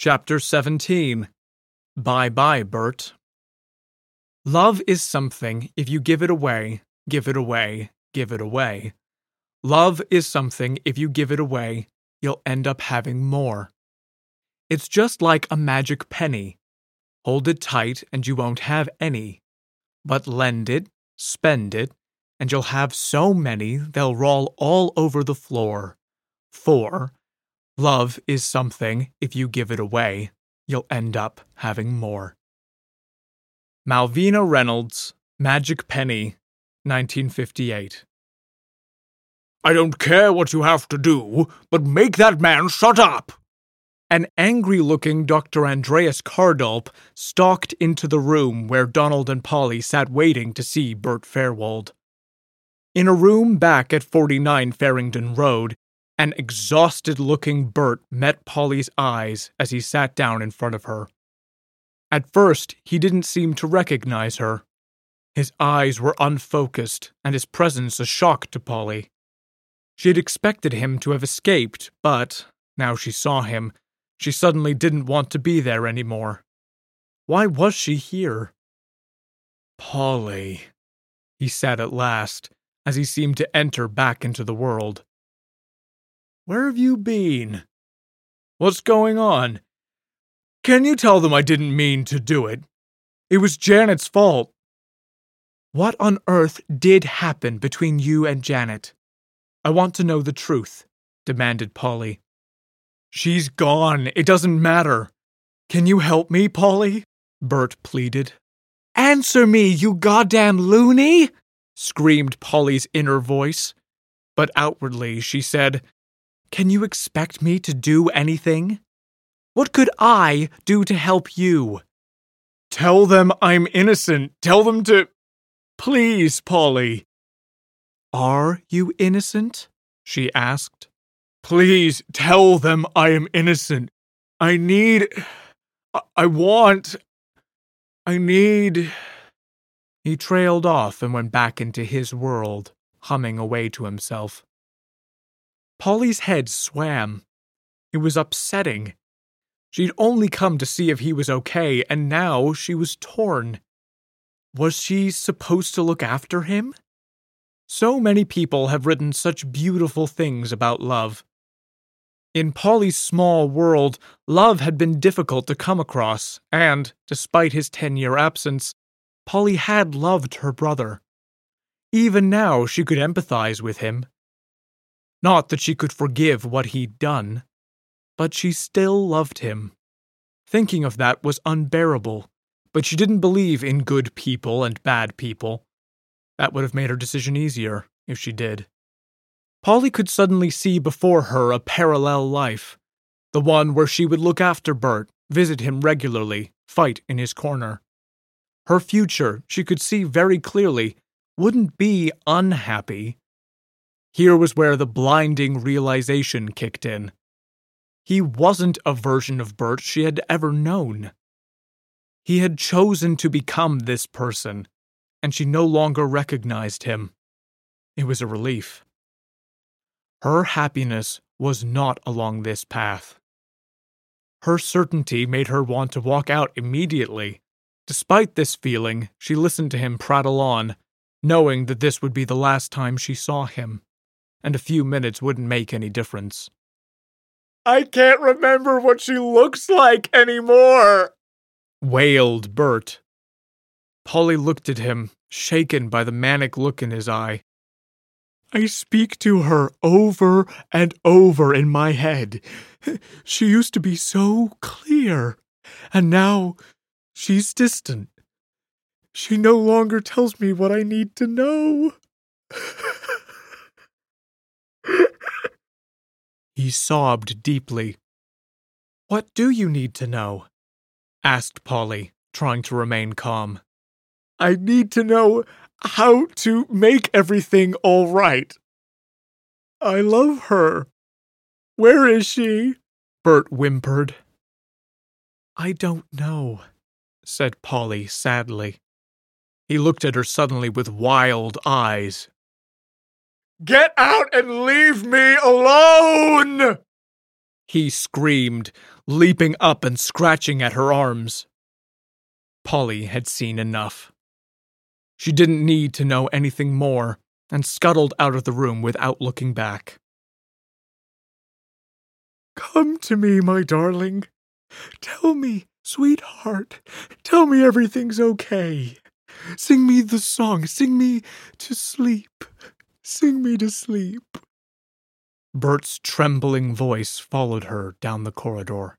Chapter 17 Bye Bye, Bert. Love is something if you give it away, give it away, give it away. Love is something if you give it away, you'll end up having more. It's just like a magic penny. Hold it tight and you won't have any. But lend it, spend it, and you'll have so many they'll roll all over the floor. For love is something, if you give it away, you'll end up having more. Malvina Reynolds, Magic Penny, 1958. I don't care what you have to do, but make that man shut up! An angry looking Dr. Andreas Kardolp stalked into the room where Donald and Polly sat waiting to see Bert Fairwold. In a room back at 49 Farringdon Road, an exhausted looking Bert met Polly's eyes as he sat down in front of her. At first, he didn't seem to recognize her. His eyes were unfocused, and his presence a shock to Polly. She had expected him to have escaped, but, now she saw him, she suddenly didn't want to be there anymore. Why was she here? Polly, he said at last, as he seemed to enter back into the world. Where have you been? What's going on? Can you tell them I didn't mean to do it? It was Janet's fault. What on earth did happen between you and Janet? I want to know the truth, demanded Polly. She's gone. It doesn't matter. Can you help me, Polly? Bert pleaded. Answer me, you goddamn loony! screamed Polly's inner voice. But outwardly she said, Can you expect me to do anything? What could I do to help you? Tell them I'm innocent. Tell them to. Please, Polly. Are you innocent? she asked. Please tell them I am innocent. I need. I want. I need. He trailed off and went back into his world, humming away to himself. Polly's head swam. It was upsetting. She'd only come to see if he was okay, and now she was torn. Was she supposed to look after him? So many people have written such beautiful things about love. In Polly's small world, love had been difficult to come across, and, despite his 10 year absence, Polly had loved her brother. Even now, she could empathize with him. Not that she could forgive what he'd done, but she still loved him. Thinking of that was unbearable, but she didn't believe in good people and bad people. That would have made her decision easier, if she did. Polly could suddenly see before her a parallel life, the one where she would look after Bert, visit him regularly, fight in his corner. Her future, she could see very clearly, wouldn't be unhappy. Here was where the blinding realization kicked in. He wasn't a version of Bert she had ever known. He had chosen to become this person, and she no longer recognized him. It was a relief. Her happiness was not along this path. Her certainty made her want to walk out immediately. Despite this feeling, she listened to him prattle on, knowing that this would be the last time she saw him, and a few minutes wouldn't make any difference. I can't remember what she looks like anymore, wailed Bert. Polly looked at him, shaken by the manic look in his eye. I speak to her over and over in my head. She used to be so clear, and now she's distant. She no longer tells me what I need to know. He sobbed deeply. What do you need to know? asked Polly, trying to remain calm. I need to know how to make everything all right. I love her. Where is she? Bert whimpered. I don't know, said Polly sadly. He looked at her suddenly with wild eyes. Get out and leave me alone! He screamed, leaping up and scratching at her arms. Polly had seen enough. She didn't need to know anything more and scuttled out of the room without looking back. Come to me, my darling. Tell me, sweetheart, tell me everything's okay. Sing me the song, sing me to sleep, sing me to sleep. Bert's trembling voice followed her down the corridor.